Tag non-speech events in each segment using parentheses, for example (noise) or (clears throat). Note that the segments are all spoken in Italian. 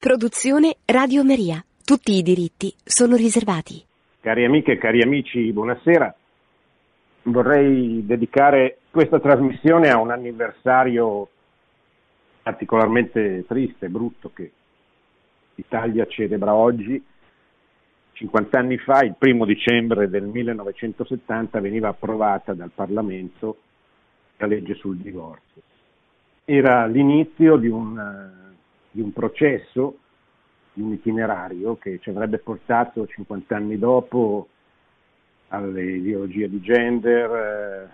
Produzione Radio Maria. Tutti i diritti sono riservati. Cari amiche e cari amici, buonasera. Vorrei dedicare questa trasmissione a un anniversario particolarmente triste e brutto che l'Italia celebra oggi. 50 anni fa, il primo dicembre del 1970, veniva approvata dal Parlamento la legge sul divorzio. Era l'inizio di un di un processo, di un itinerario che ci avrebbe portato 50 anni dopo alle ideologie di gender, eh,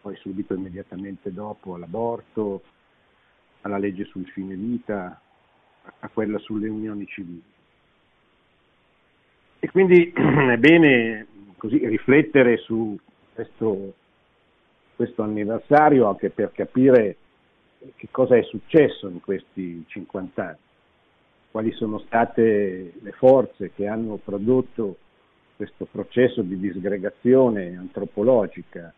poi subito immediatamente dopo all'aborto, alla legge sul fine vita, a quella sulle unioni civili. E quindi (clears throat) è bene così riflettere su questo, questo anniversario anche per capire che cosa è successo in questi 50 anni, quali sono state le forze che hanno prodotto questo processo di disgregazione antropologica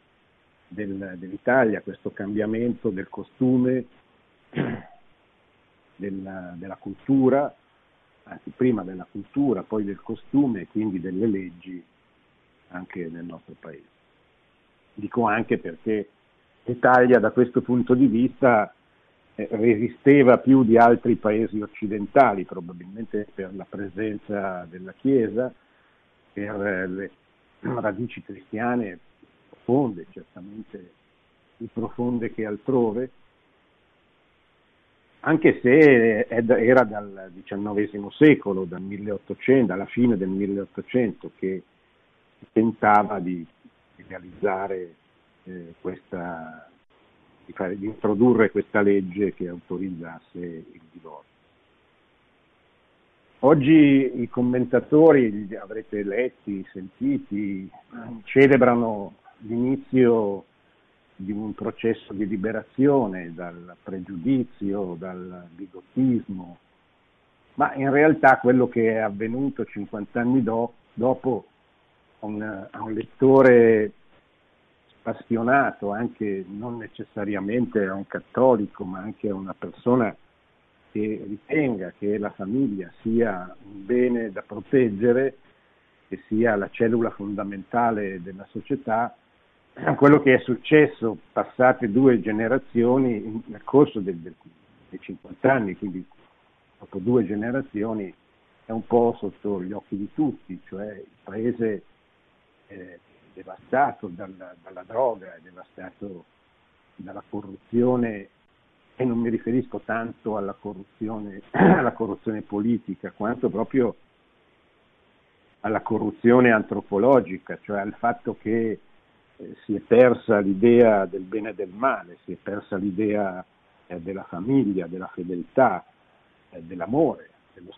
del, dell'Italia, questo cambiamento del costume, della, della cultura, anzi prima della cultura, poi del costume e quindi delle leggi anche nel nostro paese. Dico anche perché l'Italia da questo punto di vista resisteva più di altri paesi occidentali, probabilmente per la presenza della Chiesa, per eh, le (clears throat) radici cristiane profonde, certamente più profonde che altrove, anche se era dal XIX secolo, dal 1800, alla fine del 1800, che tentava di realizzare eh, questa di, fare, di introdurre questa legge che autorizzasse il divorzio. Oggi i commentatori, li avrete letti, sentiti, celebrano l'inizio di un processo di liberazione dal pregiudizio, dal bigottismo, ma in realtà quello che è avvenuto 50 anni do, dopo a un, a un lettore appassionato, anche non necessariamente a un cattolico, ma anche a una persona che ritenga che la famiglia sia un bene da proteggere, che sia la cellula fondamentale della società, quello che è successo passate due generazioni nel corso del, dei 50 anni, quindi dopo due generazioni, è un po' sotto gli occhi di tutti, cioè il paese eh, devastato dalla, dalla droga, è devastato dalla corruzione e non mi riferisco tanto alla corruzione, (clears throat) alla corruzione politica quanto proprio alla corruzione antropologica, cioè al fatto che eh, si è persa l'idea del bene e del male, si è persa l'idea eh, della famiglia, della fedeltà, eh, dell'amore,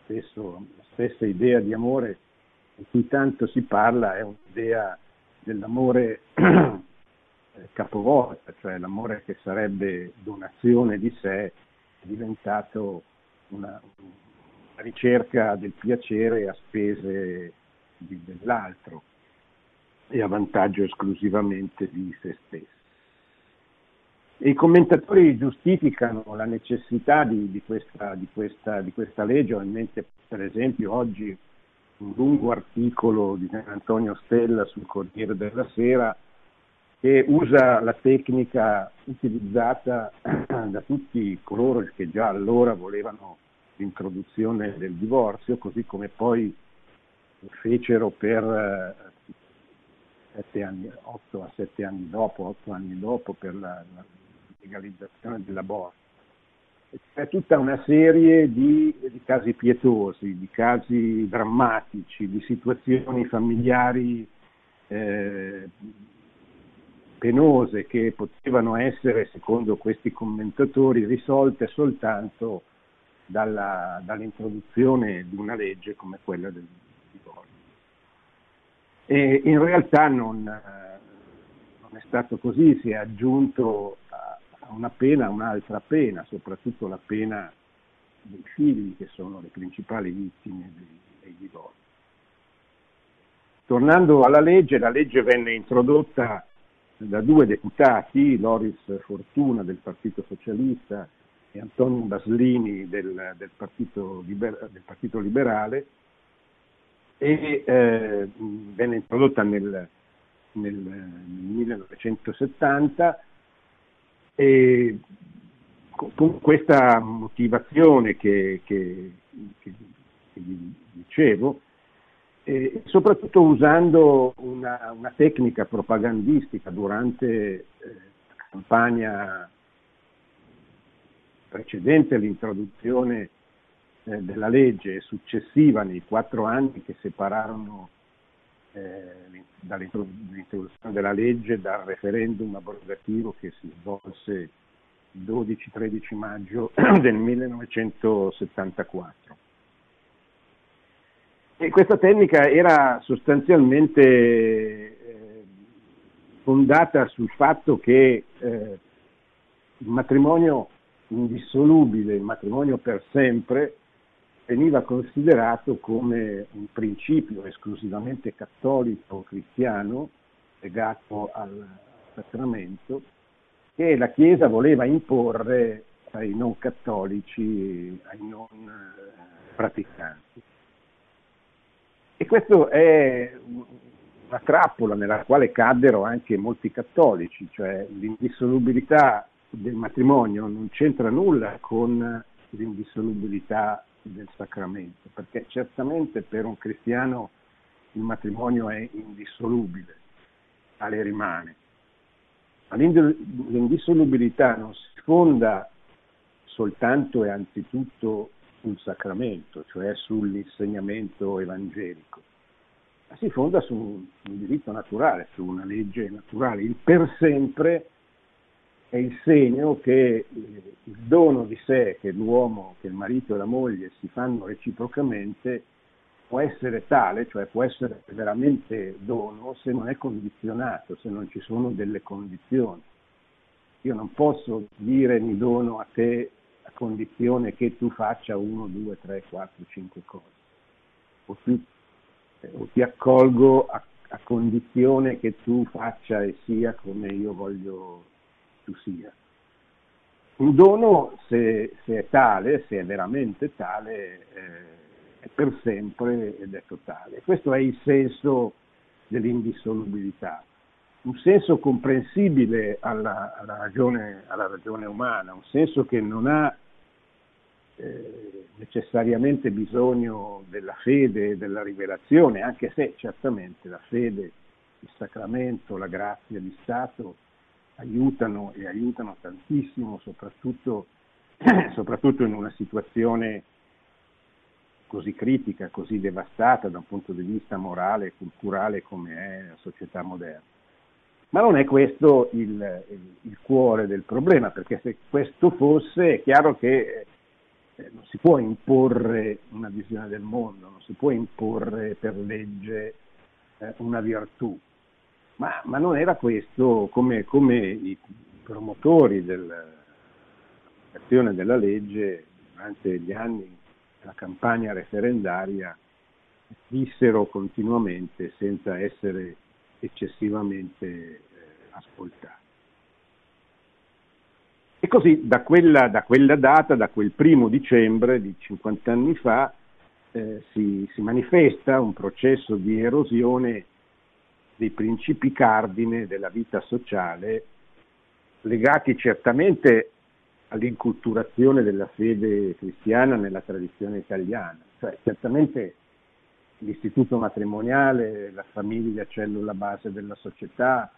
stesso, la stessa idea di amore di cui tanto si parla è un'idea dell'amore (clears throat) capovolta, cioè l'amore che sarebbe donazione di sé, è diventato una, una ricerca del piacere a spese di, dell'altro e a vantaggio esclusivamente di se stesso. I commentatori giustificano la necessità di, di, questa, di, questa, di questa legge, ho in mente per esempio oggi un lungo articolo di Antonio Stella sul Corriere della Sera che usa la tecnica utilizzata (clears throat) da tutti coloro che già allora volevano l'introduzione del divorzio, così come poi fecero per eh, sette anni, 8 a 7 anni dopo, 8 anni dopo per la, la legalizzazione dell'aborto c'è tutta una serie di, di, casi pietosi, di casi drammatici, di situazioni familiari eh, penose che potevano essere, secondo questi commentatori, risolte soltanto dalla, dall'introduzione di una legge come quella del divorzio. E in realtà non, non è stato così, si è aggiunto una pena un'altra pena, soprattutto la pena dei figli che sono le principali vittime dei, dei divorzi. Tornando alla legge, la legge venne introdotta da due deputati, Loris Fortuna del Partito Socialista e Antonio Baslini del, del, partito, liber, del partito, Liberale e eh, venne introdotta nel, nel, nel 1970 e con questa motivazione che, che, che, dicevo, e soprattutto usando una, una, tecnica propagandistica durante eh, la campagna precedente all'introduzione eh, della legge e successiva nei quattro anni che separarono eh, dall'introduzione della legge dal referendum abrogativo che si svolse il 12-13 maggio (clears throat) del 1974. E questa tecnica era sostanzialmente eh, fondata sul fatto che eh, il matrimonio indissolubile, il matrimonio per sempre, veniva considerato come un principio esclusivamente cattolico cristiano legato al sacramento che la Chiesa voleva imporre ai non cattolici, ai non eh, praticanti. E questa è una trappola nella quale caddero anche molti cattolici, cioè l'indissolubilità del matrimonio non c'entra nulla con l'indissolubilità del sacramento, perché certamente per un cristiano il matrimonio è indissolubile, tale rimane. Ma l'indissolubilità non si fonda soltanto e anzitutto sul sacramento, cioè sull'insegnamento evangelico, ma si fonda su un, un diritto naturale, su una legge naturale. Il per sempre è il segno che eh, il dono di sé che l'uomo, che il marito e la moglie si fanno reciprocamente può essere tale, cioè può essere veramente dono se non è condizionato, se non ci sono delle condizioni. Io non posso dire mi dono a te a condizione che tu faccia 1, 2, 3, 4, 5 cose. O, eh, o ti accolgo a, a, condizione che tu faccia e sia come io voglio tu sia. Un dono, se, se è tale, se è veramente tale, eh, è per sempre ed è totale. Questo è il senso dell'indissolubilità un senso comprensibile alla, alla, ragione, alla, ragione, umana, un senso che non ha eh, necessariamente bisogno della fede e della rivelazione, anche se certamente la fede, il sacramento, la grazia di Stato aiutano e aiutano tantissimo, soprattutto, (clears throat) soprattutto in una situazione così critica, così devastata da un punto di vista morale e culturale come è la società moderna. Ma non è questo il, il, il, cuore del problema, perché se questo fosse è chiaro che eh, non si può imporre una visione del mondo, non si può imporre per legge eh, una virtù. Ma, ma, non era questo come, come i promotori dell'azione della legge durante gli anni della campagna referendaria dissero continuamente senza essere eccessivamente eh, ascoltati. E così da quella, da quella, data, da quel primo dicembre di 50 anni fa, eh, si, si, manifesta un processo di erosione dei principi cardine della vita sociale, legati certamente all'inculturazione della fede cristiana nella tradizione italiana. Cioè, certamente l'istituto matrimoniale, la famiglia, cellula base della società,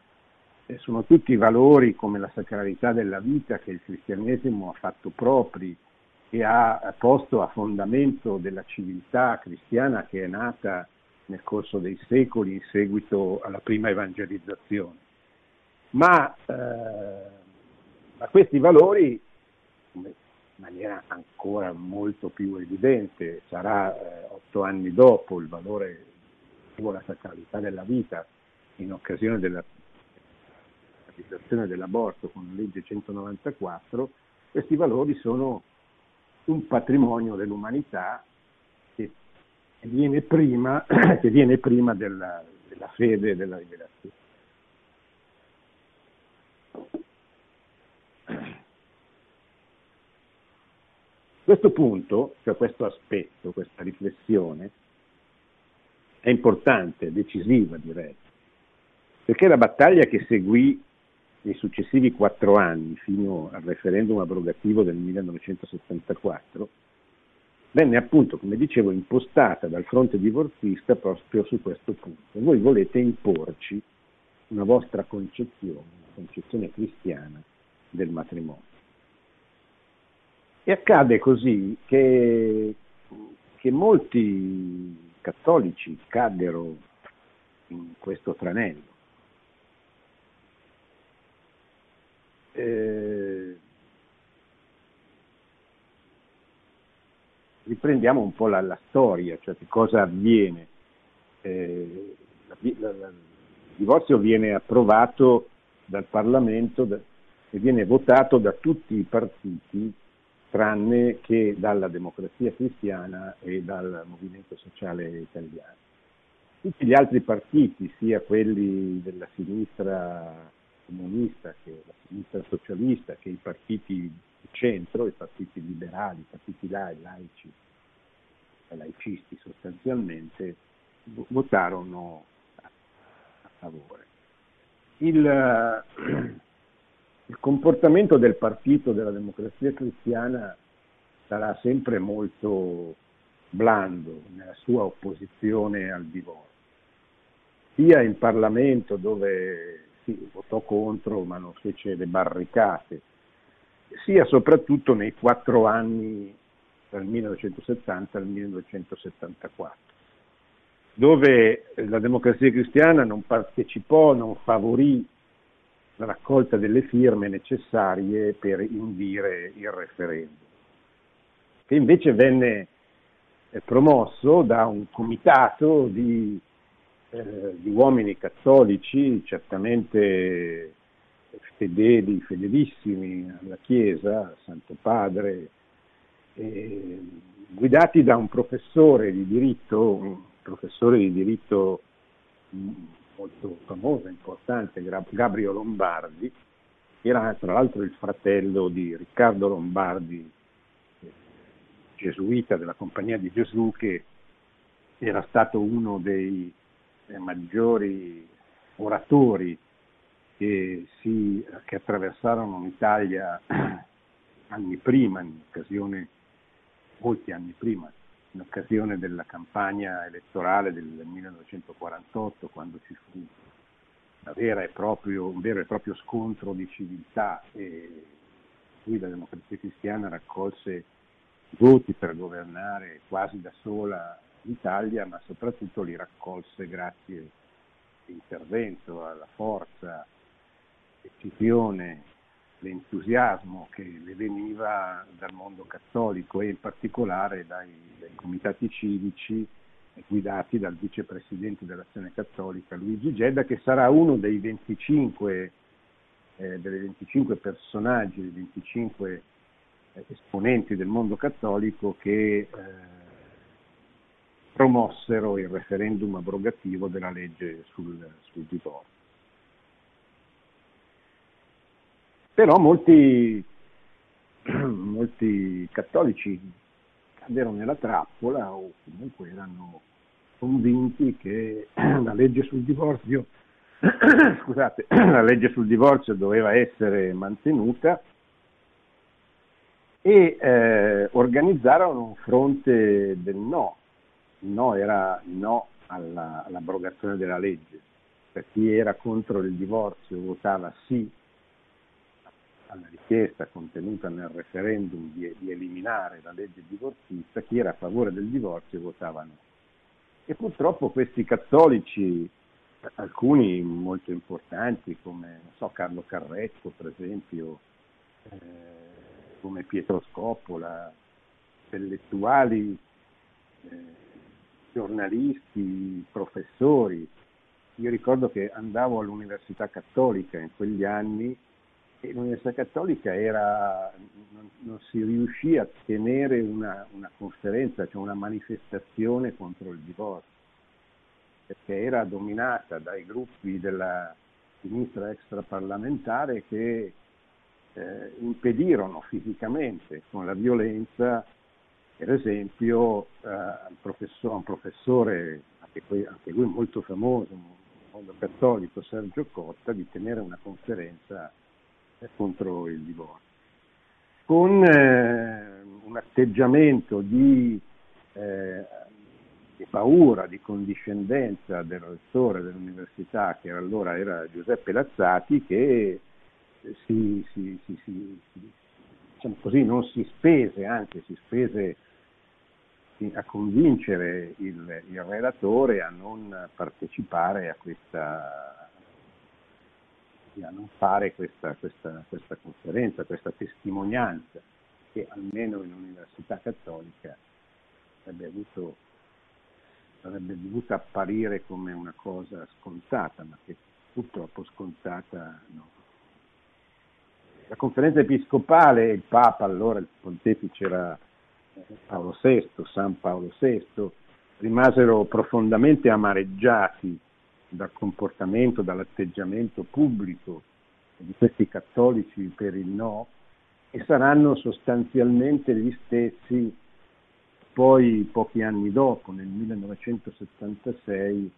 eh, sono tutti valori come la sacralità della vita che il cristianesimo ha fatto propri e ha posto a fondamento della civiltà cristiana che è nata nel corso dei secoli in seguito alla prima evangelizzazione. Ma, eh, ma questi valori, in maniera ancora molto più evidente, sarà eh, otto anni dopo il valore della sacralità della vita in occasione della realizzazione dell'aborto con la legge 194, questi valori sono un patrimonio dell'umanità viene prima, che viene prima (clears throat) della, della fede e della rivelazione. Questo punto, cioè questo aspetto, questa riflessione, è importante, decisiva direi, perché la battaglia che seguì nei successivi quattro anni, fino al referendum abrogativo del 1974, venne appunto, come dicevo, impostata dal fronte divorzista proprio su questo punto. Voi volete imporci una vostra concezione, una concezione cristiana del matrimonio. E accade così che, che molti cattolici caddero in questo tranello. Eh, riprendiamo un po' la, la, storia, cioè che cosa avviene. Eh, la, la, il divorzio viene approvato dal Parlamento da, e viene votato da tutti i partiti tranne che dalla democrazia cristiana e dal movimento sociale italiano. Tutti gli altri partiti, sia quelli della sinistra comunista che la sinistra socialista, che i partiti centro, i partiti liberali, i partiti laici, laicisti sostanzialmente, votarono a favore. Il, il comportamento del partito della democrazia cristiana sarà sempre molto blando nella sua opposizione al divorzio, sia in Parlamento dove sì, votò contro ma non fece le barricate, sia soprattutto nei quattro anni dal 1970 al 1974, dove la democrazia cristiana non partecipò, non favorì la raccolta delle firme necessarie per indire il referendum, che invece venne eh, promosso da un comitato di, eh, di uomini cattolici, certamente fedeli, fedelissimi alla Chiesa, al Santo Padre, eh, guidati da un professore di diritto, un professore di diritto molto famosa, importante, Gabriele Lombardi, era tra l'altro il fratello di Riccardo Lombardi, gesuita della Compagnia di Gesù, che era stato uno dei eh, maggiori oratori che, si, che attraversarono l'Italia (clears throat) anni prima, in occasione, molti anni prima, in occasione della campagna elettorale del 1948, quando ci fu proprio, un vero e proprio scontro di civiltà e qui la democrazia cristiana raccolse voti per governare quasi da sola l'Italia, ma soprattutto li raccolse grazie all'intervento, alla forza, decisione l'entusiasmo che le veniva dal mondo cattolico e in particolare dai, dai comitati civici guidati dal vicepresidente dell'Azione Cattolica Luigi Gedda, che sarà uno dei 25, eh, delle 25 personaggi, dei 25 eh, esponenti del mondo cattolico che eh, promossero il referendum abrogativo della legge sul, sul divorzio. Però molti, (clears throat) molti cattolici caddero nella trappola o comunque erano convinti che (clears throat) la legge sul divorzio, (clears throat) scusate, la legge sul divorzio doveva essere mantenuta e eh, organizzarono un fronte del no. Il no era no alla, all'abrogazione della legge. Per chi era contro il divorzio votava sì alla richiesta contenuta nel referendum di, di, eliminare la legge divorzista, chi era a favore del divorzio votava no. E purtroppo questi cattolici, alcuni molto importanti come so, Carlo Carrecco per esempio, eh, come Pietro Scoppola, intellettuali, eh, giornalisti, professori. Io ricordo che andavo all'Università Cattolica in quegli anni l'Università Cattolica era, non, non, si riuscì a tenere una, una, conferenza, cioè una manifestazione contro il divorzio, perché era dominata dai gruppi della sinistra extraparlamentare che eh, impedirono fisicamente con la violenza, per esempio, eh, un, professore, un professore anche, qui, anche lui molto famoso, mondo cattolico, Sergio Cotta, di tenere una conferenza contro il divorzio. Con eh, un atteggiamento di, eh, di, paura, di condiscendenza del rettore dell'università, che allora era Giuseppe Lazzati, che si, si, si, diciamo così, non si spese, anzi si spese a convincere il, il, relatore a non partecipare a questa a non fare questa, questa, questa conferenza, questa testimonianza che almeno in un'università cattolica avrebbe, avuto, avrebbe dovuto apparire come una cosa scontata, ma che purtroppo scontata no. La conferenza episcopale, il Papa allora, il pontefice era Paolo VI, San Paolo VI, rimasero profondamente amareggiati dal comportamento, dall'atteggiamento pubblico di questi cattolici per il no e saranno sostanzialmente gli stessi poi pochi anni dopo, nel 1976,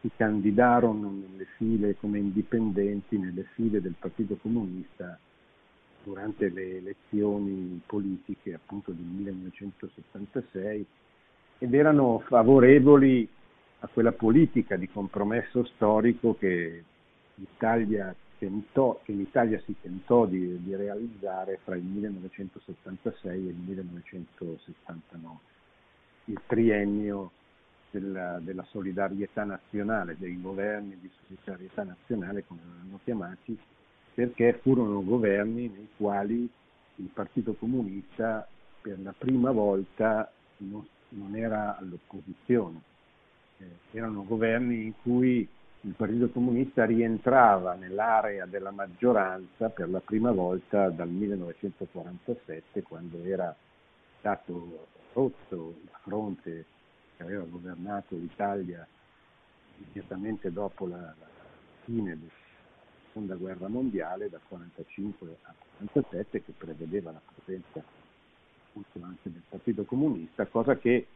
si candidarono nelle file come indipendenti nelle file del Partito Comunista durante le elezioni politiche appunto del 1976 ed erano favorevoli a quella politica di compromesso storico che l'Italia, tentò, che l'Italia si tentò di, di, realizzare fra il 1976 e il 1979, il triennio della, della solidarietà nazionale, dei governi di solidarietà nazionale come erano chiamati, perché furono governi nei quali il Partito Comunista per la prima volta non, non era all'opposizione. Eh, erano governi in cui il Partito Comunista rientrava nell'area della maggioranza per la prima volta dal 1947, quando era stato rotto il fronte che aveva governato l'Italia immediatamente dopo la, fine del seconda guerra mondiale dal 1945 al 1947 che prevedeva la presenza anche del Partito Comunista, cosa che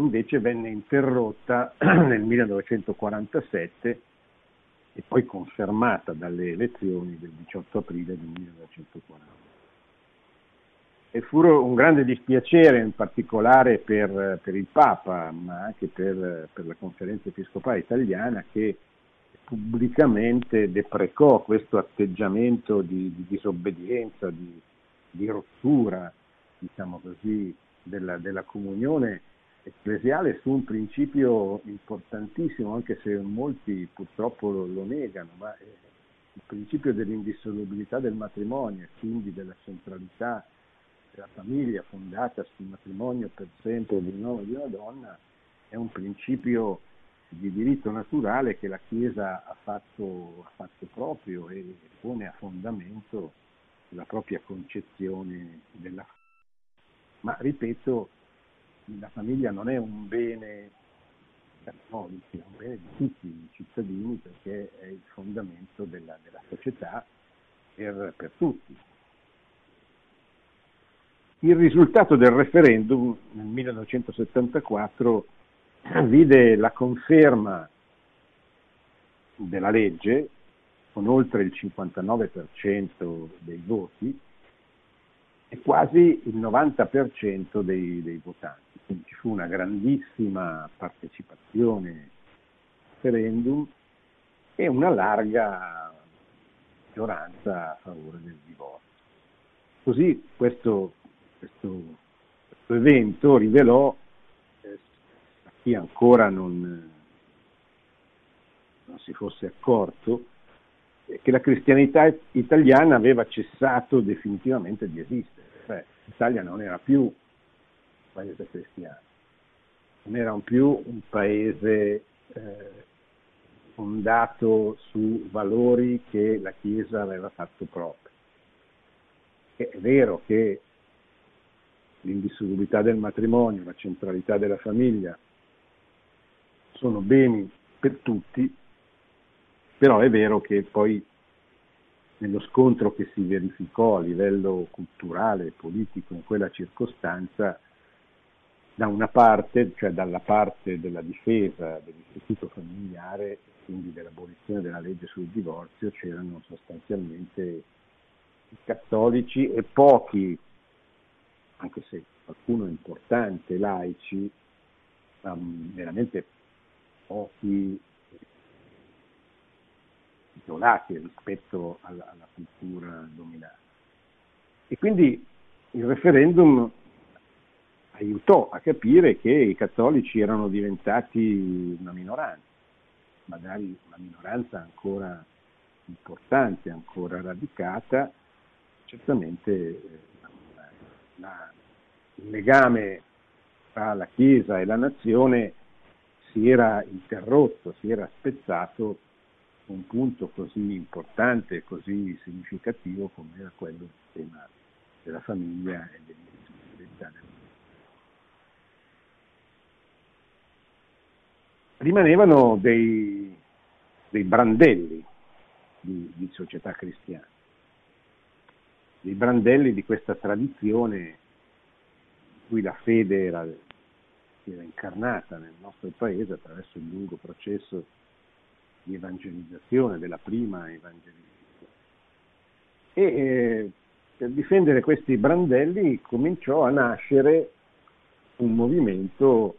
invece venne interrotta (clears throat) nel 1947 e poi confermata dalle elezioni del 18 aprile del 1940. E fu un grande dispiacere in particolare per, per il Papa, ma anche per, per la conferenza episcopale italiana che pubblicamente deprecò questo atteggiamento di, di disobbedienza, di, di, rottura, diciamo così, della, della comunione ecclesiale su un principio importantissimo, anche se molti purtroppo lo, lo negano, ma il principio dell'indissolubilità del matrimonio e quindi della centralità della famiglia fondata sul matrimonio per sempre di un uomo e di una donna è un principio di diritto naturale che la Chiesa ha fatto, ha fatto proprio e pone a fondamento la propria concezione della famiglia. Ma ripeto, la famiglia non è un bene cattolico, è un bene di tutti i cittadini perché è il fondamento della, della società per, per tutti. Il risultato del referendum nel 1974 (clears throat) vide la conferma della legge con oltre il 59% dei voti e quasi il 90% dei, dei votanti. Quindi ci fu una grandissima partecipazione al referendum e una larga maggioranza a favore del divorzio. Così questo, questo, questo evento rivelò chi ancora non, non si fosse accorto che la cristianità italiana aveva cessato definitivamente di esistere, cioè l'Italia non era più un paese cristiano, non era più un paese eh, fondato su valori che la Chiesa aveva fatto propri. È vero che l'indissolubilità del matrimonio, la centralità della famiglia sono beni per tutti, però è vero che poi nello scontro che si verificò a livello culturale e politico in quella circostanza, da una parte, cioè dalla parte della difesa dell'istituto familiare quindi dell'abolizione della legge sul divorzio, c'erano sostanzialmente i cattolici e pochi, anche se qualcuno importante, laici, um, veramente pochi isolati rispetto alla, alla cultura dominante. E quindi il referendum aiutò a capire che i cattolici erano diventati una minoranza, magari una minoranza ancora importante, ancora radicata, certamente eh, la, il legame tra la Chiesa e la nazione si era interrotto, si era spezzato un punto così importante così significativo come era quello del tema della famiglia e dell'identità del rimanevano dei, dei brandelli di, di, società cristiana, dei brandelli di questa tradizione in cui la fede era, era incarnata nel nostro paese attraverso il lungo processo di evangelizzazione, della prima evangelizzazione. E eh, per difendere questi brandelli cominciò a nascere un movimento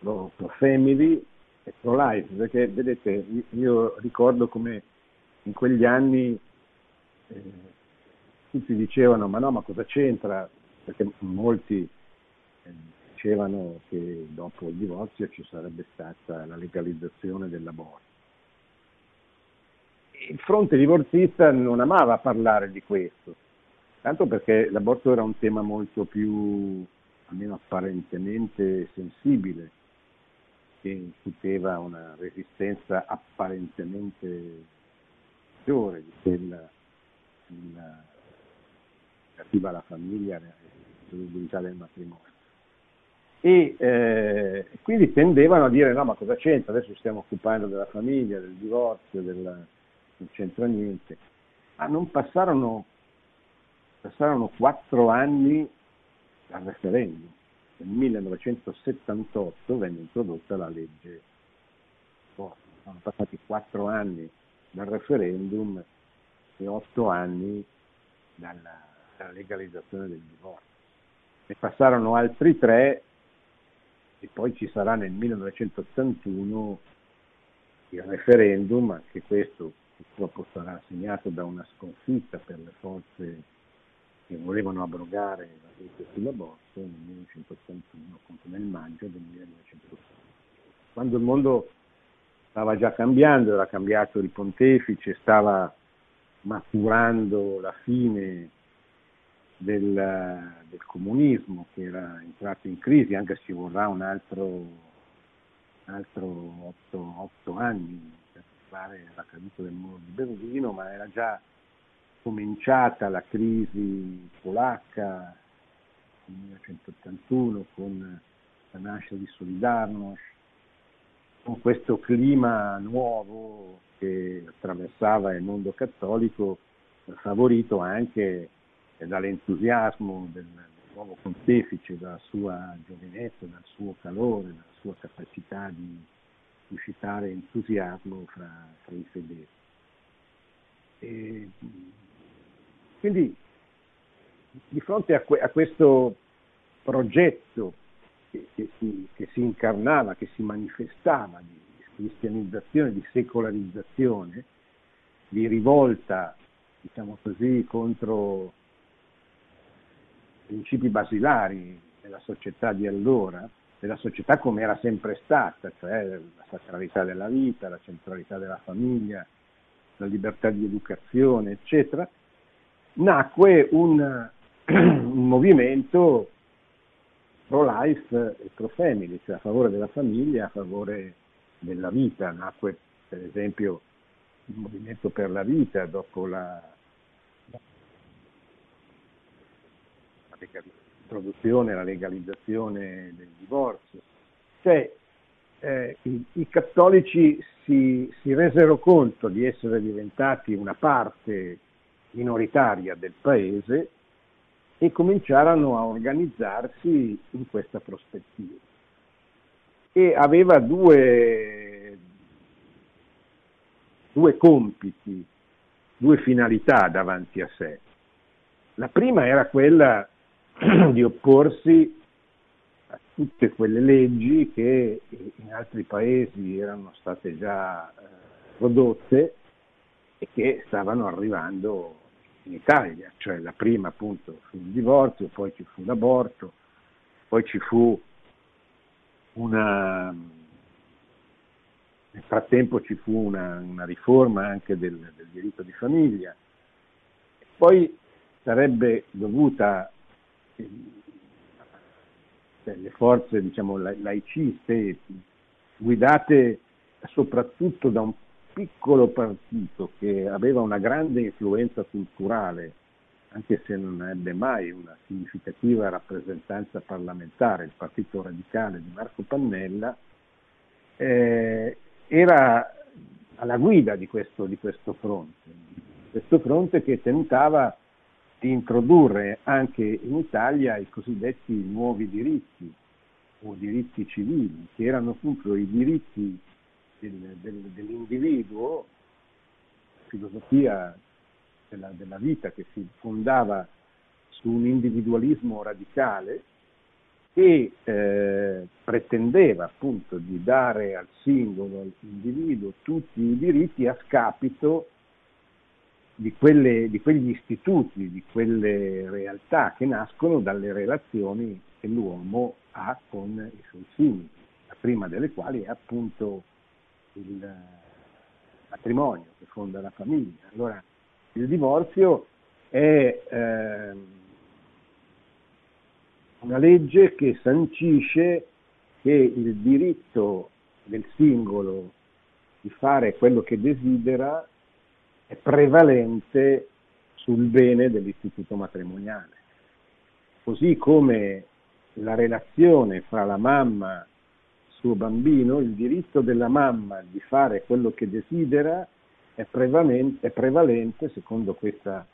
pro, family e pro life, perché vedete, io ricordo come in quegli anni eh, tutti dicevano ma no, ma cosa c'entra? Perché molti eh, dicevano che dopo il divorzio ci sarebbe stata la legalizzazione dell'aborto il fronte divorzista non amava parlare di questo, tanto perché l'aborto era un tema molto più, almeno apparentemente, sensibile, che incuteva una resistenza apparentemente maggiore di quella relativa alla famiglia e all'utilità del matrimonio. E eh, quindi tendevano a dire no ma cosa c'entra, adesso stiamo occupando della famiglia, del divorzio, del, non c'entra niente. Ma non passarono, passarono quattro anni dal referendum. Nel 1978 venne introdotta la legge Sono passati quattro anni dal referendum e otto anni dalla, dalla legalizzazione del divorzio. Ne passarono altri tre e poi ci sarà nel 1981 il referendum, anche questo purtroppo sarà segnato da una sconfitta per le forze che volevano abrogare la legge sull'aborto nel 1981, appunto nel maggio del 1981. Quando il mondo stava già cambiando, era cambiato il pontefice, stava maturando la fine del, del, comunismo che era entrato in crisi, anche se ci vorrà un altro, altro otto, otto anni fare la caduta del muro di Berlino, ma era già cominciata la crisi polacca nel 1981 con la nascita di Solidarność, con questo clima nuovo che attraversava il mondo cattolico, favorito anche dall'entusiasmo del nuovo pontefice, dalla sua giovinezza, dal suo calore, dalla sua capacità di suscitare entusiasmo fra, fra i fedeli. E, quindi di fronte a, que, a questo progetto che, che, si, che, si, incarnava, che si manifestava di cristianizzazione, di secolarizzazione, di rivolta, diciamo così, contro principi basilari della società di allora, della società come era sempre stata, cioè la sacralità della vita, la centralità della famiglia, la libertà di educazione, eccetera, nacque un, (clears throat) un movimento pro-life e pro-family, cioè a favore della famiglia, a favore della vita. Nacque per esempio il movimento per la vita dopo la, la l'introduzione la legalizzazione del divorzio. Cioè, eh, i, i, cattolici si, si resero conto di essere diventati una parte minoritaria del paese e cominciarono a organizzarsi in questa prospettiva. E aveva due, due compiti, due finalità davanti a sé. La prima era quella di opporsi a tutte quelle leggi che in altri paesi erano state già eh, prodotte e che stavano arrivando in Italia, cioè la prima appunto fu il divorzio, poi ci fu l'aborto, poi ci fu una, nel frattempo ci fu una, una riforma anche del, del, diritto di famiglia, poi sarebbe dovuta le forze diciamo, laiciste guidate soprattutto da un piccolo partito che aveva una grande influenza culturale, anche se non ebbe mai una significativa rappresentanza parlamentare, il Partito Radicale di Marco Pannella, eh, era alla guida di questo, di questo fronte, questo fronte che tentava di introdurre anche in Italia i cosiddetti nuovi diritti o diritti civili, che erano appunto i diritti del, del, dell'individuo, filosofia della, della vita che si fondava su un individualismo radicale e eh, pretendeva appunto di dare al singolo, all'individuo, tutti i diritti a scapito di, quelle, di, quegli istituti, di quelle realtà che nascono dalle relazioni che l'uomo ha con i suoi simili, la prima delle quali è appunto il matrimonio che fonda la famiglia. Allora, il divorzio è eh, una legge che sancisce che il diritto del singolo di fare quello che desidera è prevalente sul bene dell'istituto matrimoniale. Così come la relazione fra la mamma suo bambino, il diritto della mamma di fare quello che desidera è prevalente, è prevalente secondo questa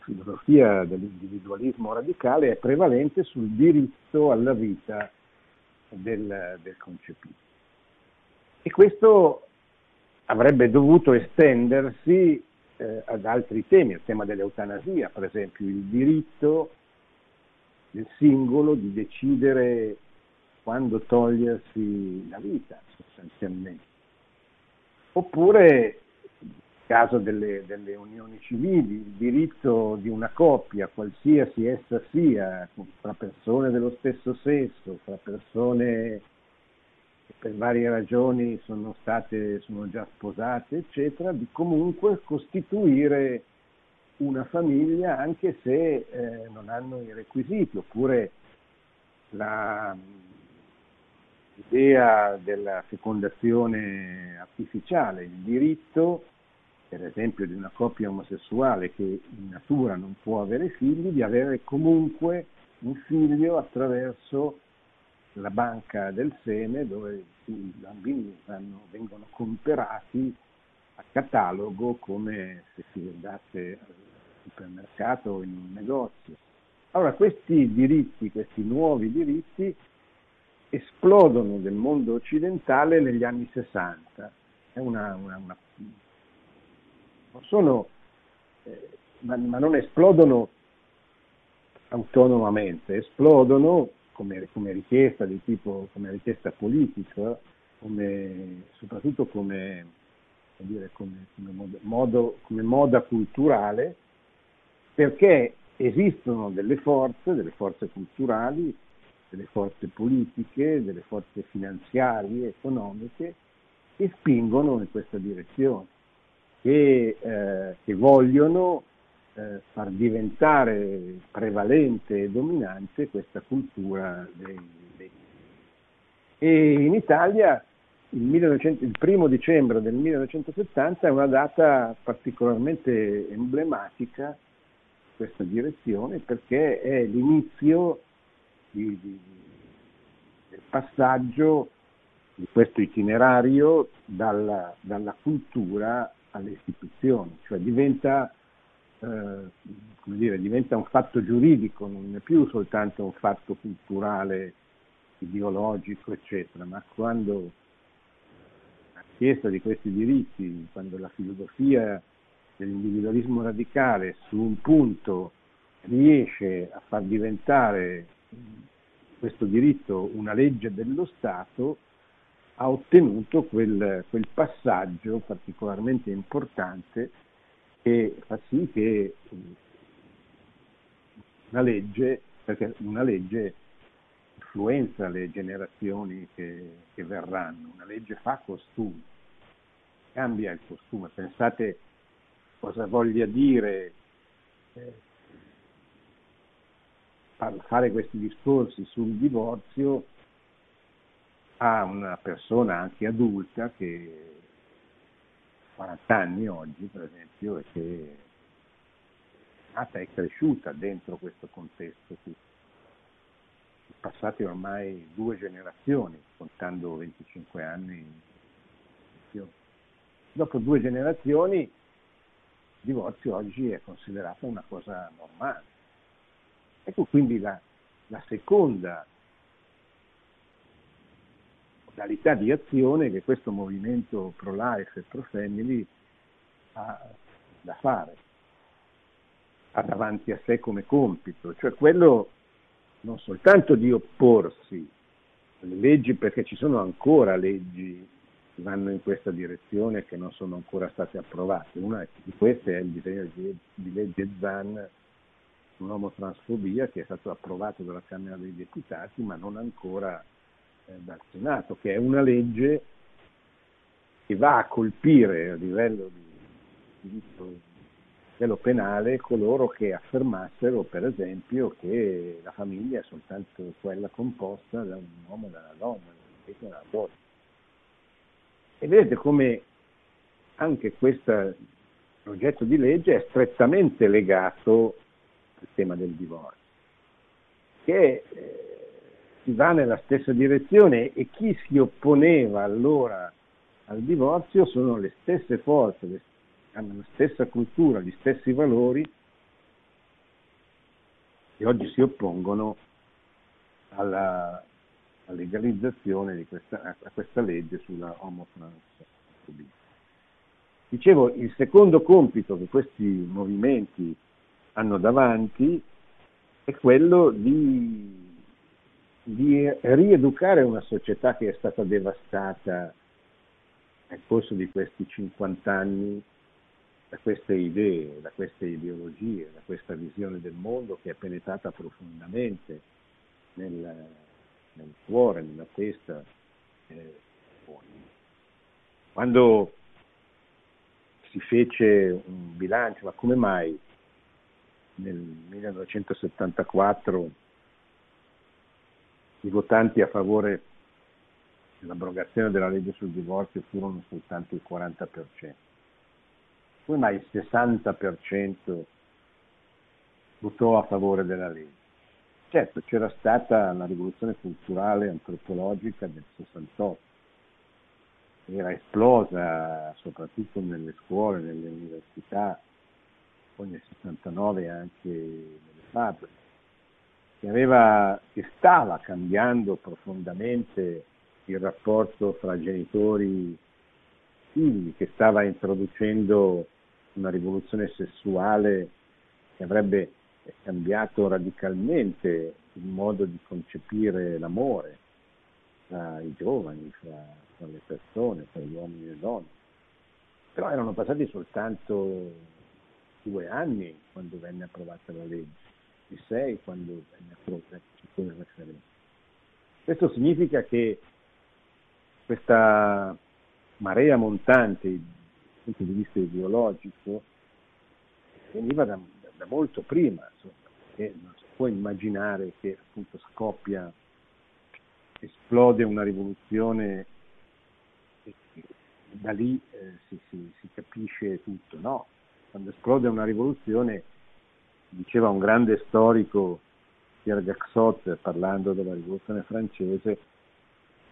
filosofia dell'individualismo radicale, è prevalente sul diritto alla vita del, del concepito. E questo avrebbe dovuto estendersi eh, ad altri temi, il tema dell'eutanasia, per esempio, il diritto del singolo di decidere quando togliersi la vita sostanzialmente. Oppure, nel caso delle, delle unioni civili, il diritto di una coppia, qualsiasi essa sia, tra persone dello stesso sesso, tra persone per varie ragioni sono, state, sono già sposate, eccetera, di comunque costituire una famiglia anche se eh, non hanno i requisiti, oppure la, l'idea della fecondazione artificiale, il diritto, per esempio, di una coppia omosessuale che in natura non può avere figli, di avere comunque un figlio attraverso la banca del seme dove i bambini vanno, vengono comperati a catalogo come se si andasse al supermercato o in un negozio. Allora questi diritti, questi nuovi diritti esplodono nel mondo occidentale negli anni 60. Una, una, una, sono, eh, ma, ma, non esplodono autonomamente, esplodono come, come richiesta di tipo, come richiesta politica, come, soprattutto come, dire, come, modo, come moda culturale, perché esistono delle forze, delle forze culturali, delle forze politiche, delle forze finanziarie, economiche, che spingono in questa direzione, che, eh, che vogliono eh, far diventare prevalente e dominante questa cultura dei, dei... E in Italia il, 1900, il primo dicembre del 1970 è una data particolarmente emblematica in questa direzione perché è l'inizio di, di, del passaggio di questo itinerario dalla, dalla, cultura alle istituzioni, cioè diventa, eh, dire, diventa un fatto giuridico, non è più soltanto un fatto culturale, ideologico, eccetera, ma quando la richiesta di questi diritti, quando la filosofia dell'individualismo radicale su un punto riesce a far diventare questo diritto una legge dello Stato, ha ottenuto quel, quel passaggio particolarmente importante che fa sì che una legge, perché una legge influenza le generazioni che, che verranno, una legge fa costume, cambia il costume. Pensate cosa voglia dire eh, fare questi discorsi sul divorzio a una persona anche adulta che 40 anni oggi, per esempio, e che è nata e cresciuta dentro questo contesto qui. Passate ormai due generazioni, contando 25 anni. Dopo due generazioni il divorzio oggi è considerato una cosa normale. Ecco quindi la, la seconda modalità di azione che questo movimento pro-life e pro-family ha da fare, ha davanti a sé come compito, cioè quello non soltanto di opporsi alle leggi, perché ci sono ancora leggi che vanno in questa direzione e che non sono ancora state approvate. Una di queste è il disegno di legge ZAN sull'omotransfobia che è stato approvato dalla Camera dei Deputati ma non ancora dal Senato, che è una legge che va a colpire a livello di diritto livello penale coloro che affermassero, per esempio, che la famiglia è soltanto quella composta da un uomo e da una donna, da una donna. E vedete come anche questo progetto di legge è strettamente legato al tema del divorzio, che eh, si va nella stessa direzione e chi si opponeva allora al divorzio sono le stesse forze, le, hanno la stessa cultura, gli stessi valori che oggi si oppongono alla, alla legalizzazione di questa, a questa legge sulla omotransfobia. Dicevo, il secondo compito che questi movimenti hanno davanti è quello di di rieducare una società che è stata devastata nel corso di questi 50 anni da queste idee, da queste ideologie, da questa visione del mondo che è penetrata profondamente nel, nel cuore, nella testa. Eh, quando si fece un bilancio, ma come mai nel 1974 i votanti a favore dell'abrogazione della legge sul divorzio furono soltanto il 40%. Come mai il 60% votò a favore della legge? Certo, c'era stata la rivoluzione culturale antropologica del 68, era esplosa soprattutto nelle scuole, nelle università, poi nel 69 anche nelle fabbriche che, aveva, che stava cambiando profondamente il rapporto fra genitori e figli, che stava introducendo una rivoluzione sessuale che avrebbe cambiato radicalmente il modo di concepire l'amore tra i giovani, fra, fra le persone, tra gli uomini e le donne. Però erano passati soltanto due anni quando venne approvata la legge 26 quando venne approvato il referendum. Questo significa che questa marea montante dal punto di vista ideologico veniva da, da molto prima, insomma, perché non si può immaginare che appunto scoppia, esplode una rivoluzione e da lì eh, si, si, si capisce tutto, no? Quando esplode una rivoluzione diceva un grande storico, Pierre Gaxot, parlando della rivoluzione francese,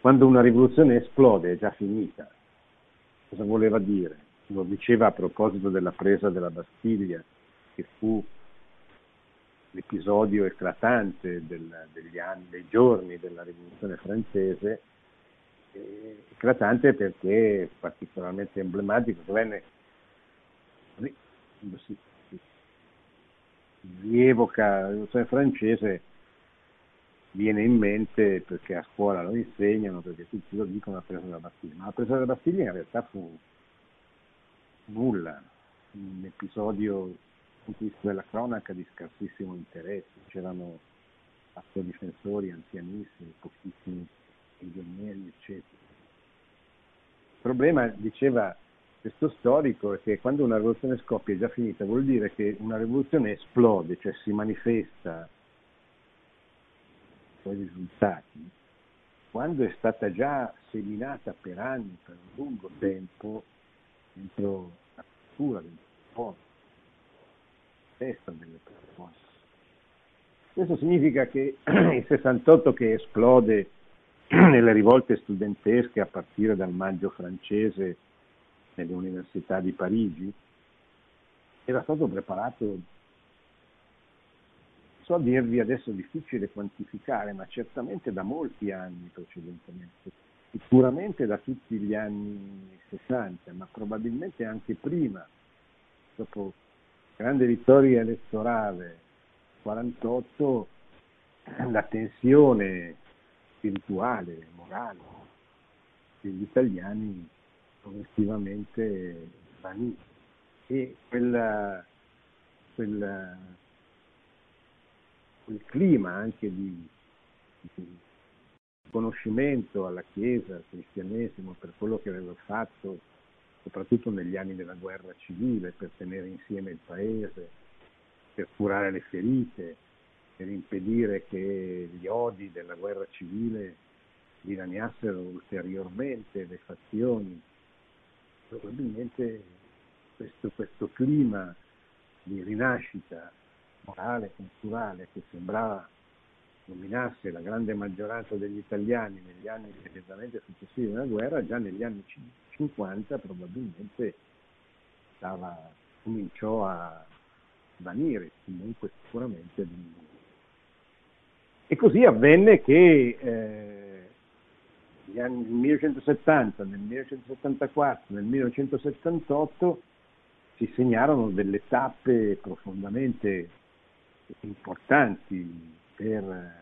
quando una rivoluzione esplode è già finita. Cosa voleva dire? Lo diceva a proposito della presa della Bastiglia, che fu l'episodio eclatante del, degli anni, dei giorni della rivoluzione francese, eclatante perché particolarmente emblematico, che venne, rievoca la rivoluzione francese, viene in mente perché a scuola lo insegnano, perché tutti lo dicono la presa della Bastiglia, ma la presa della Bastiglia in realtà fu nulla, un episodio della cronaca di scarsissimo interesse, c'erano difensori anzianissimi, pochissimi ingegneri, eccetera. Il problema, diceva questo storico, è che quando una rivoluzione scoppia è già finita, vuol dire che una rivoluzione esplode, cioè si manifesta i suoi risultati, quando è stata già seminata per anni, per un lungo tempo, dentro la cultura, il popolo testa delle persone. Questo significa che (clears throat) il 68 che esplode (clears throat) nelle rivolte studentesche a partire dal maggio francese nelle università di Parigi. Era stato preparato, so dirvi adesso difficile quantificare, ma certamente da molti anni precedentemente, sicuramente da tutti gli anni 60, ma probabilmente anche prima, dopo grande vittoria elettorale 48, la tensione spirituale, morale degli italiani progressivamente vanì e quella, quella, quel clima anche di, di conoscimento alla Chiesa, al cristianesimo, per quello che aveva fatto soprattutto negli anni della guerra civile, per tenere insieme il paese, per curare le ferite, per impedire che gli odi della guerra civile dilaniassero ulteriormente le fazioni. Probabilmente questo, questo clima di rinascita morale, culturale che sembrava dominasse la grande maggioranza degli italiani negli anni immediatamente successivi alla guerra, già negli anni 50 probabilmente stava, cominciò a vanire, comunque sicuramente diminuire. E così avvenne che eh, negli anni, nel 1970, nel 1974, nel 1978 si segnarono delle tappe profondamente importanti per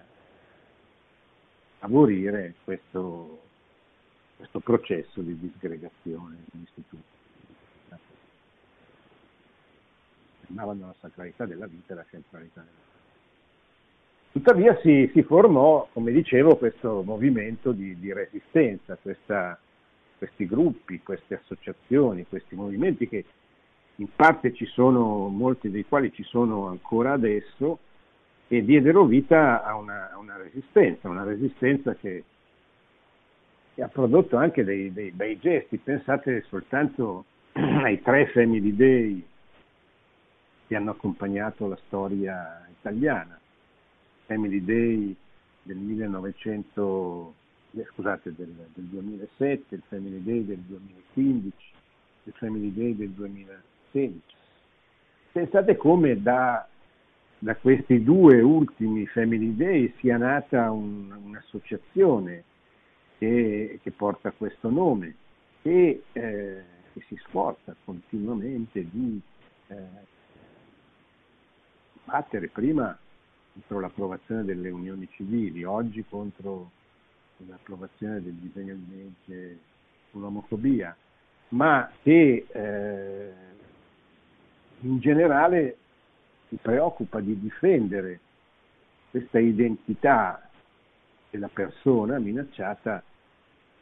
favorire questo, questo processo di disgregazione degli istituti. Tornavano la sacralità della vita e la centralità della vita. Tuttavia si, si, formò, come dicevo, questo movimento di, di resistenza, questa, questi gruppi, queste associazioni, questi movimenti che in parte ci sono, molti dei quali ci sono ancora adesso, e diedero vita a una, una resistenza, una resistenza che, che, ha prodotto anche dei, dei bei gesti. Pensate soltanto (clears throat) ai tre Family Day che hanno accompagnato la storia italiana. Family Day del 1900, eh, scusate, del, del 2007, il Family Day del 2015, il Family Day del 2016. Pensate come da da questi due ultimi Family Day sia nata un, un'associazione che, che, porta questo nome e eh, che si sforza continuamente di eh, battere prima contro l'approvazione delle unioni civili, oggi contro l'approvazione del disegno di legge sull'omofobia, ma che eh, in generale si preoccupa di difendere questa identità della persona minacciata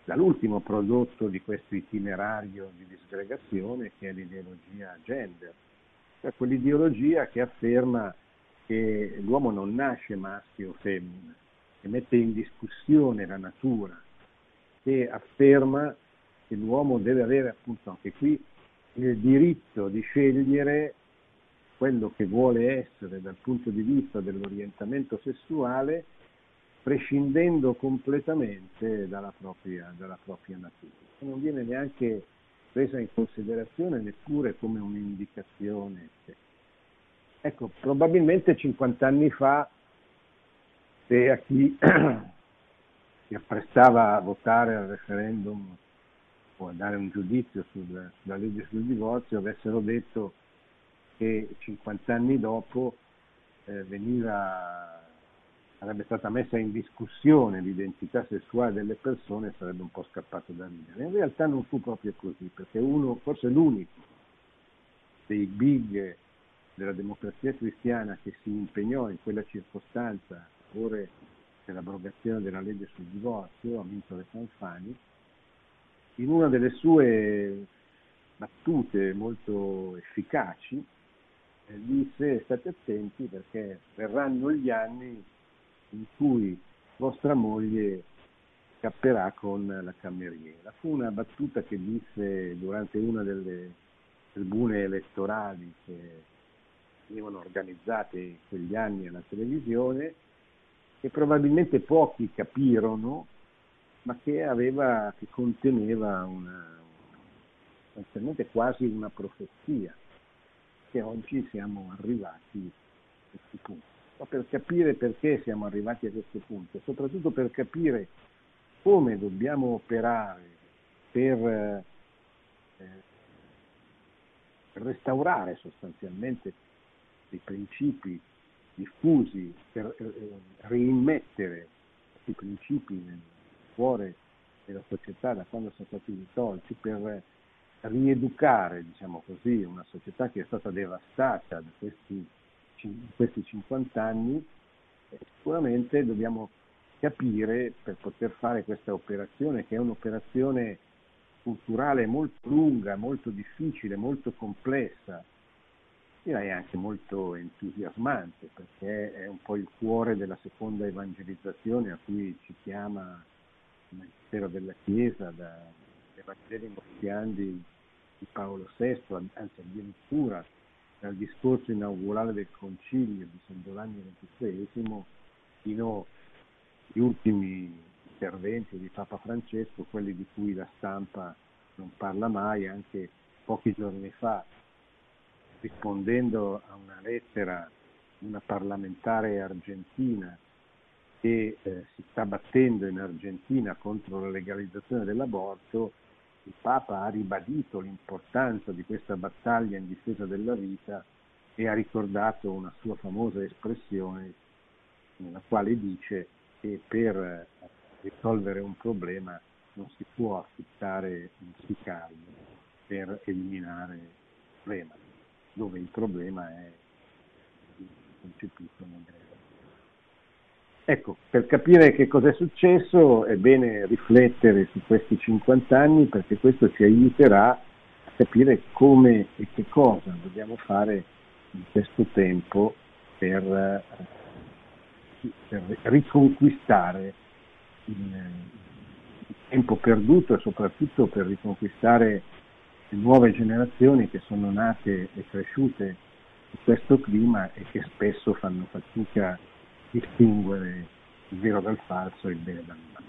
dall'ultimo prodotto di questo itinerario di disgregazione che è l'ideologia gender, cioè quell'ideologia che afferma che l'uomo non nasce maschio o femmina, che mette in discussione la natura, che afferma che l'uomo deve avere appunto anche qui il diritto di scegliere quello che vuole essere dal punto di vista dell'orientamento sessuale prescindendo completamente dalla propria, dalla propria natura. Non viene neanche presa in considerazione neppure come un'indicazione. Ecco, probabilmente 50 anni fa, se a chi (clears throat) si apprestava a votare al referendum o a dare un giudizio sul, sulla legge sul divorzio avessero detto che 50 anni dopo eh, veniva, sarebbe stata messa in discussione l'identità sessuale delle persone sarebbe un po' scappato da ridere. In realtà non fu proprio così, perché uno, forse l'unico dei big della democrazia cristiana che si impegnò in quella circostanza favore dell'abrogazione della legge sul divorzio, Amintore Fanfani, in una delle sue battute molto efficaci, eh, disse state attenti perché verranno gli anni in cui vostra moglie scapperà con la cameriera. Fu una battuta che disse durante una delle tribune elettorali che venivano organizzate in quegli anni alla televisione, che probabilmente pochi capirono, ma che, aveva, che conteneva una, sostanzialmente quasi una profezia che oggi siamo arrivati a questo punto. Ma per capire perché siamo arrivati a questo punto, soprattutto per capire come dobbiamo operare per, eh, restaurare sostanzialmente i principi diffusi, per eh, rimettere questi principi nel cuore della società da quando sono stati tolti, per rieducare, diciamo così, una società che è stata devastata da questi, questi 50 anni, eh, sicuramente dobbiamo capire per poter fare questa operazione, che è un'operazione culturale molto lunga, molto difficile, molto complessa, direi anche molto entusiasmante, perché è un po' il cuore della seconda evangelizzazione a cui ci chiama il Ministero della Chiesa da, Vangeli Mostiandi di Paolo VI, anzi addirittura dal discorso inaugurale del Concilio di San Giovanni XXIII fino agli ultimi interventi di Papa Francesco, quelli di cui la stampa non parla mai, anche pochi giorni fa, rispondendo a una lettera di una parlamentare argentina che eh, si sta battendo in Argentina contro la legalizzazione dell'aborto, il Papa ha ribadito l'importanza di questa battaglia in difesa della vita e ha ricordato una sua famosa espressione nella quale dice che per risolvere un problema non si può affittare un sicario per eliminare il problema, dove il problema è concepito nel greco. Ecco, per capire che cosa è successo è bene riflettere su questi 50 anni perché questo ci aiuterà a capire come e che cosa dobbiamo fare in questo tempo per, per riconquistare il, il tempo perduto e soprattutto per riconquistare nuove generazioni che sono nate e cresciute in questo clima e che spesso fanno fatica a distinguere il vero dal falso, il bene dal male.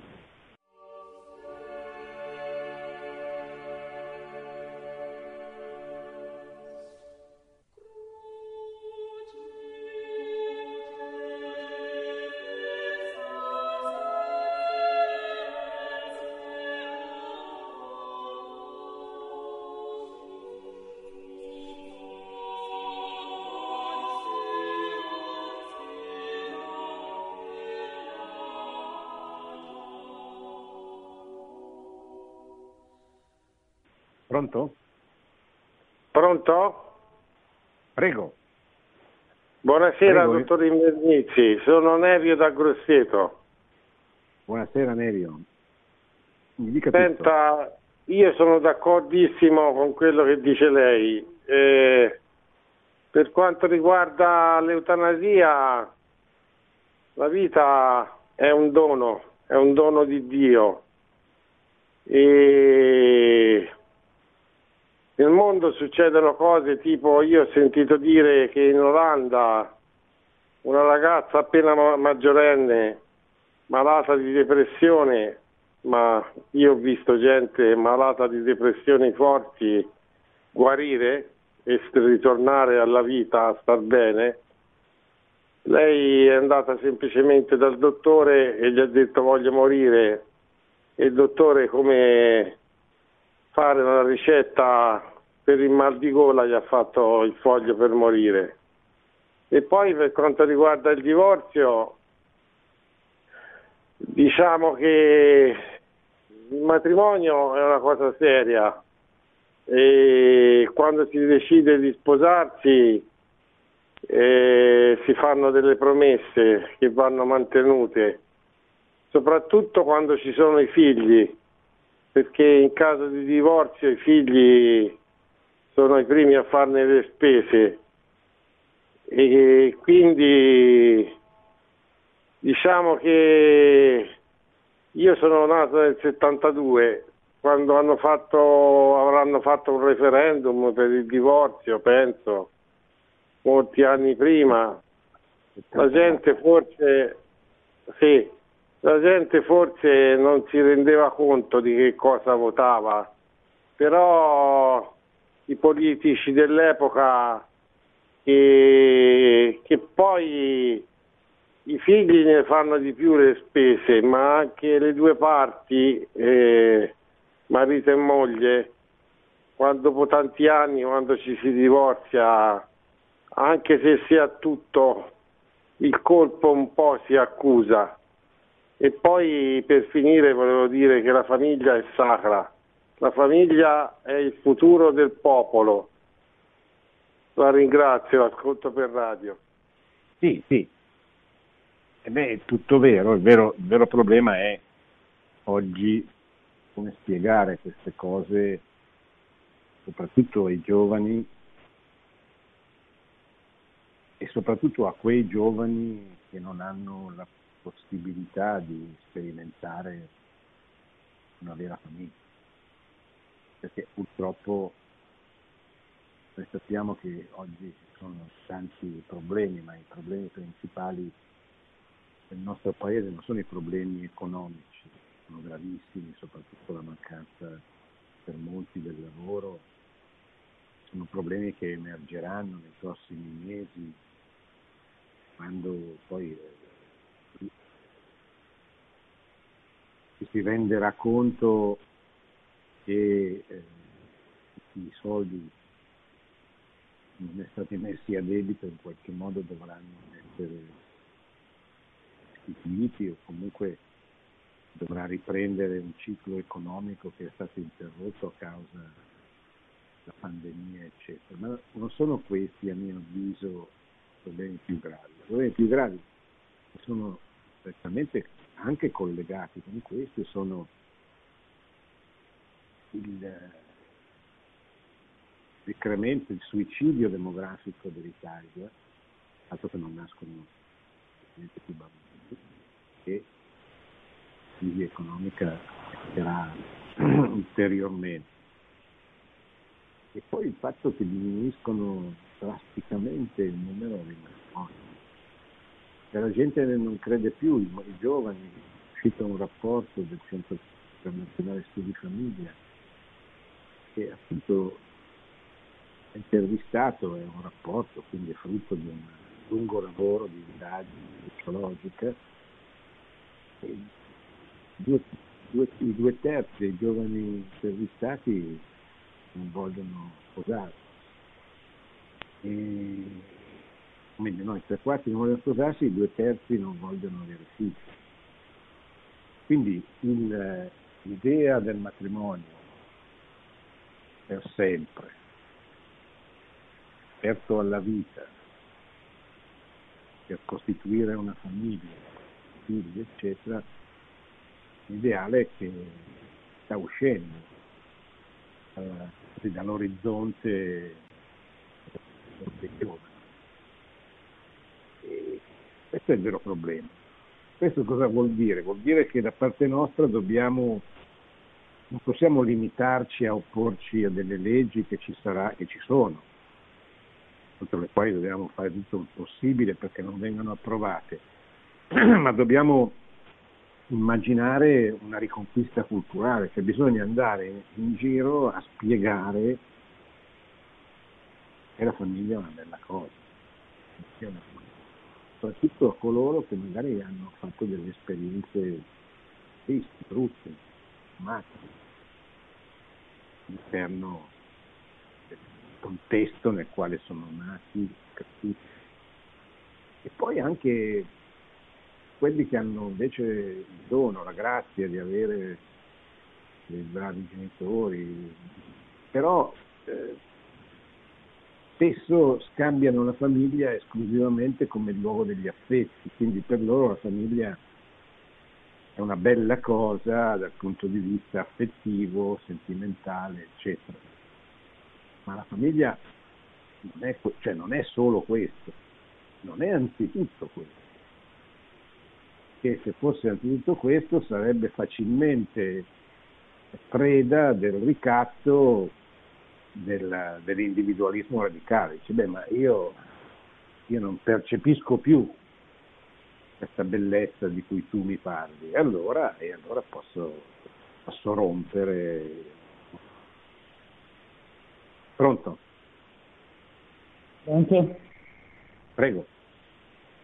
Pronto? Prego. Buonasera, Prego. dottor Invernizzi, sono Nerio da Grosseto. Buonasera Nerio. Mi dica Senta, tutto. io sono d'accordissimo con quello che dice lei. Eh, per quanto riguarda l'eutanasia, la vita è un dono, è un dono di Dio. E nel mondo succedono cose tipo, io ho sentito dire che in Olanda una ragazza appena maggiorenne malata di depressione, ma io ho visto gente malata di depressioni forti guarire e ritornare alla vita, a star bene. Lei è andata semplicemente dal dottore e gli ha detto voglio morire e il dottore come fare una ricetta per il mal di gola gli ha fatto il foglio per morire. E poi per quanto riguarda il divorzio, diciamo che il matrimonio è una cosa seria e quando si decide di sposarsi eh, si fanno delle promesse che vanno mantenute, soprattutto quando ci sono i figli, perché in caso di divorzio i figli sono i primi a farne le spese. E quindi diciamo che io sono nato nel 72 quando hanno fatto, avranno fatto un referendum per il divorzio penso molti anni prima. La gente forse sì, la gente forse non si rendeva conto di che cosa votava però i politici dell'epoca che, che poi i figli ne fanno di più le spese, ma anche le due parti, eh, marito e moglie, quando, dopo tanti anni, quando ci si divorzia, anche se si ha tutto, il colpo un po' si accusa. E poi per finire volevo dire che la famiglia è sacra, la famiglia è il futuro del popolo la ringrazio, ascolto per radio. Sì, sì. E beh, è tutto vero. Il, vero. il vero problema è oggi come spiegare queste cose soprattutto ai giovani e soprattutto a quei giovani che non hanno la possibilità di sperimentare una vera famiglia. Perché purtroppo noi sappiamo che oggi ci sono tanti problemi, ma i problemi principali del nostro paese non sono i problemi economici, sono gravissimi, soprattutto la mancanza per molti del lavoro, sono problemi che emergeranno nei prossimi mesi, quando poi eh, si renderà conto che eh, i soldi non stati messi a debito in qualche modo dovranno essere istituiti o comunque dovrà riprendere un ciclo economico che è stato interrotto a causa della pandemia, eccetera. Ma non sono questi, a mio avviso, i problemi più gravi. I problemi più gravi sono strettamente anche collegati con questi sono il decremento, il suicidio demografico dell'Italia, dato che non nascono più bambini, e la crisi economica sarà (clears throat) ulteriormente. E poi il fatto che diminuiscono drasticamente il numero di matrimoni. La gente non crede più, i, i giovani, è un rapporto del Centro Internazionale Studi Famiglia, che appunto intervistato è un rapporto, quindi è frutto di un lungo lavoro di indagine sociologica. Due, due, I due terzi dei giovani intervistati non vogliono sposarsi. E, meglio, no, i tre quarti non vogliono sposarsi, i due terzi non vogliono avere figli. Quindi il, l'idea del matrimonio per sempre aperto alla vita, per costituire una famiglia, figli, eccetera, l'ideale è che sta uscendo eh, dall'orizzonte dei giovani. E questo è il vero problema. Questo cosa vuol dire? Vuol dire che da parte nostra dobbiamo, non possiamo limitarci a opporci a delle leggi che ci, sarà, che ci sono, contro le quali dobbiamo fare tutto il possibile perché non vengano approvate, (clears throat) ma dobbiamo immaginare una riconquista culturale, cioè bisogna andare in giro a spiegare che la famiglia è una bella cosa, soprattutto a coloro che magari hanno fatto delle esperienze tristi, brutte, amate all'interno del contesto nel quale sono nati, cresciuti. E poi anche quelli che hanno invece il dono, la grazia di avere dei bravi genitori, però eh, spesso scambiano la famiglia esclusivamente come luogo degli affetti, quindi per loro la famiglia è una bella cosa dal punto di vista affettivo, sentimentale, eccetera. Ma la famiglia non è, cioè non è solo questo, non è anzitutto questo. Che se fosse anzitutto questo sarebbe facilmente preda del ricatto del, dell'individualismo radicale. Dice, beh, ma io, io non percepisco più questa bellezza di cui tu mi parli, e allora, e allora posso, posso rompere. Pronto? Pronto? Prego.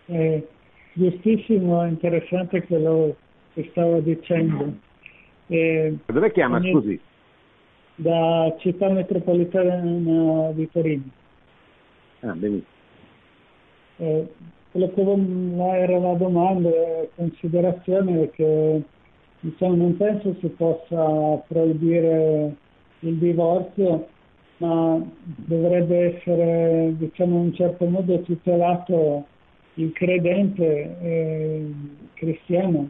Eh, giustissimo, interessante quello che stavo dicendo. Eh, dove chiama, ogni... scusi? Da Città Metropolitana di Torino. Ah, benissimo. Eh, quello che era la domanda e considerazione è che diciamo, non penso si possa proibire il divorzio, ma dovrebbe essere diciamo, in un certo modo tutelato il credente eh, cristiano,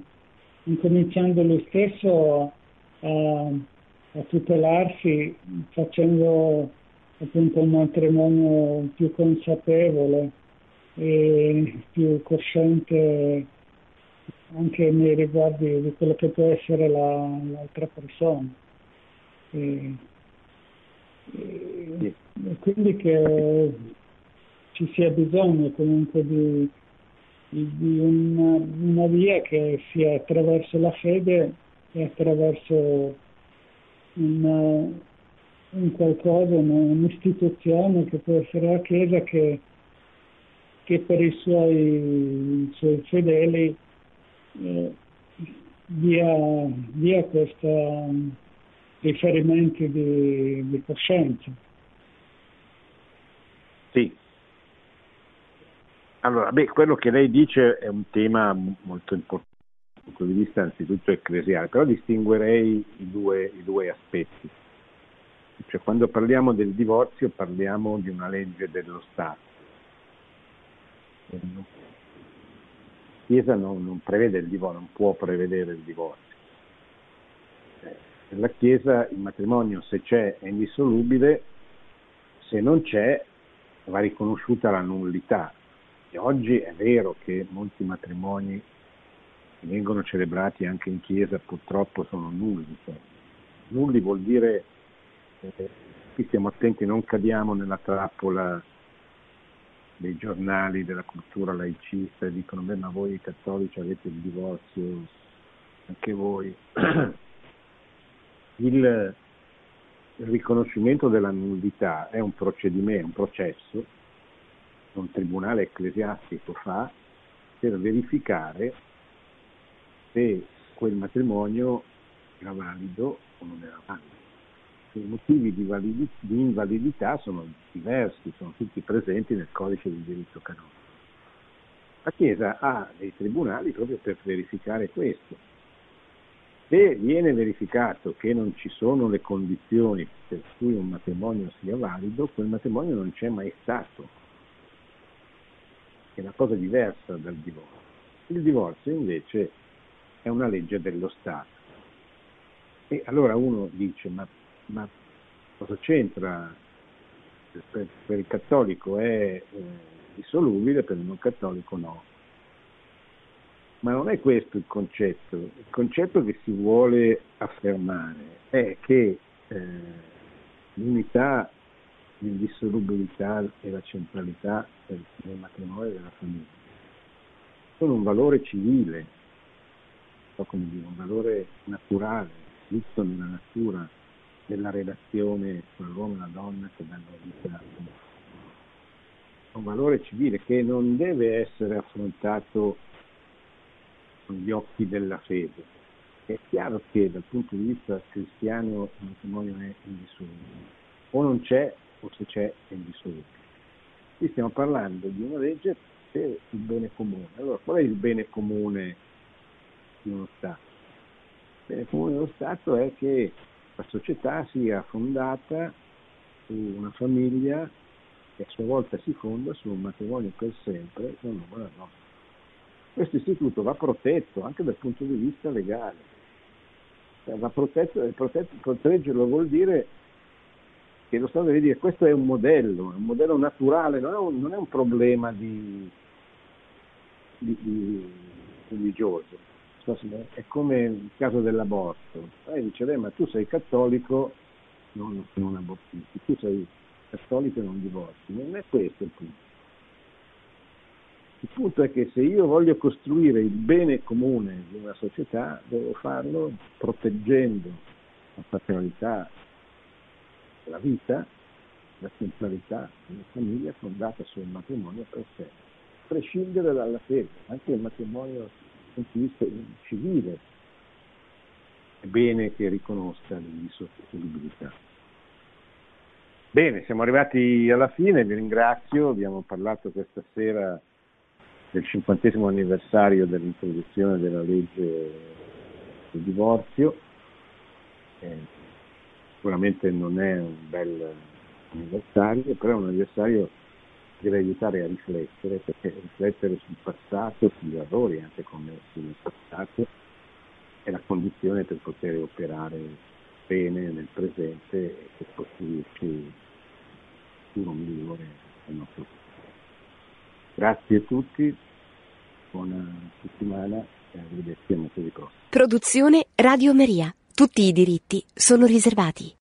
incominciando lui stesso a, a tutelarsi facendo appunto un matrimonio più consapevole e più cosciente anche nei riguardi di quello che può essere la, l'altra persona. E, e, e quindi che ci sia bisogno comunque di, di una, una, via che sia attraverso la fede e attraverso una, un qualcosa, un'istituzione che può essere la Chiesa che che per i suoi, i suoi fedeli eh, dia, dia questi riferimenti di, di coscienza. Sì. Allora, beh, quello che lei dice è un tema molto importante punto di vista anzitutto ecclesiale, però distinguerei i due, i due aspetti. Cioè, quando parliamo del divorzio parliamo di una legge dello Stato la Chiesa non, non prevede il divorzio, non può prevedere il divorzio. Per la Chiesa il matrimonio se c'è è indissolubile, se non c'è va riconosciuta la nullità. E oggi è vero che molti matrimoni che vengono celebrati anche in chiesa purtroppo sono nulli. Cioè, nulli vuol dire, eh, qui stiamo attenti, non cadiamo nella trappola dei giornali della cultura laicista e dicono beh ma voi cattolici avete il divorzio, anche voi. Il, (clears throat) il riconoscimento della nullità è un procedimento, un processo un tribunale ecclesiastico fa per verificare se quel matrimonio era valido o non era valido i motivi di, validi- di, invalidità sono diversi, sono tutti presenti nel codice del diritto canonico. La Chiesa ha dei tribunali proprio per verificare questo. Se viene verificato che non ci sono le condizioni per cui un matrimonio sia valido, quel matrimonio non c'è mai stato. È una cosa diversa dal divorzio. Il divorzio invece è una legge dello Stato. E allora uno dice, ma ma cosa c'entra? Per, per il cattolico è eh, dissolubile, per il non cattolico no. Ma non è questo il concetto. Il concetto che si vuole affermare è che eh, l'unità, l'indissolubilità e la centralità del, del matrimonio e della famiglia sono un valore civile so come dire, un valore naturale, visto nella natura della relazione tra l'uomo e la donna che danno vita un valore civile che non deve essere affrontato con gli occhi della fede. È chiaro che dal punto di vista cristiano il matrimonio è indissolubile, o non c'è o se c'è è indissolubile. Qui stiamo parlando di una legge per il bene comune. Allora, qual è il bene comune di uno Stato? Bene comune dello Stato è che la società sia fondata su una famiglia che a sua volta si fonda su un matrimonio per sempre con un uomo e. Questo istituto va protetto anche dal punto di vista legale. Cioè, va protetto, protetto, proteggerlo vuol dire che lo Stato deve dire questo è un modello, è un modello naturale, non è un, non è un problema di, di, di religioso. È come il caso dell'aborto. Lei dice, beh, ma tu sei cattolico, non, non abortisti, tu sei cattolico e non divorzi. Non è questo il punto. Il punto è che se io voglio costruire il bene comune di una società, devo farlo proteggendo la paternalità la vita, l'essenzialità di una famiglia fondata sul matrimonio per sé, prescindere dalla fede, anche il matrimonio punto di vista civile è bene che riconosca l'indissolubilità. Bene, siamo arrivati alla fine, vi ringrazio, abbiamo parlato questa sera del cinquantesimo anniversario dell'introduzione della legge sul divorzio. Eh, sicuramente non è un bel anniversario, però è un anniversario deve aiutare a riflettere, perché riflettere sul passato, sugli errori anche commessi nel passato, è la condizione per poter operare bene nel presente e per costruirci un futuro migliore del nostro futuro. Grazie a tutti, buona settimana e arrivederci a martedì prossimo. Produzione Radio Maria. Tutti i diritti sono riservati.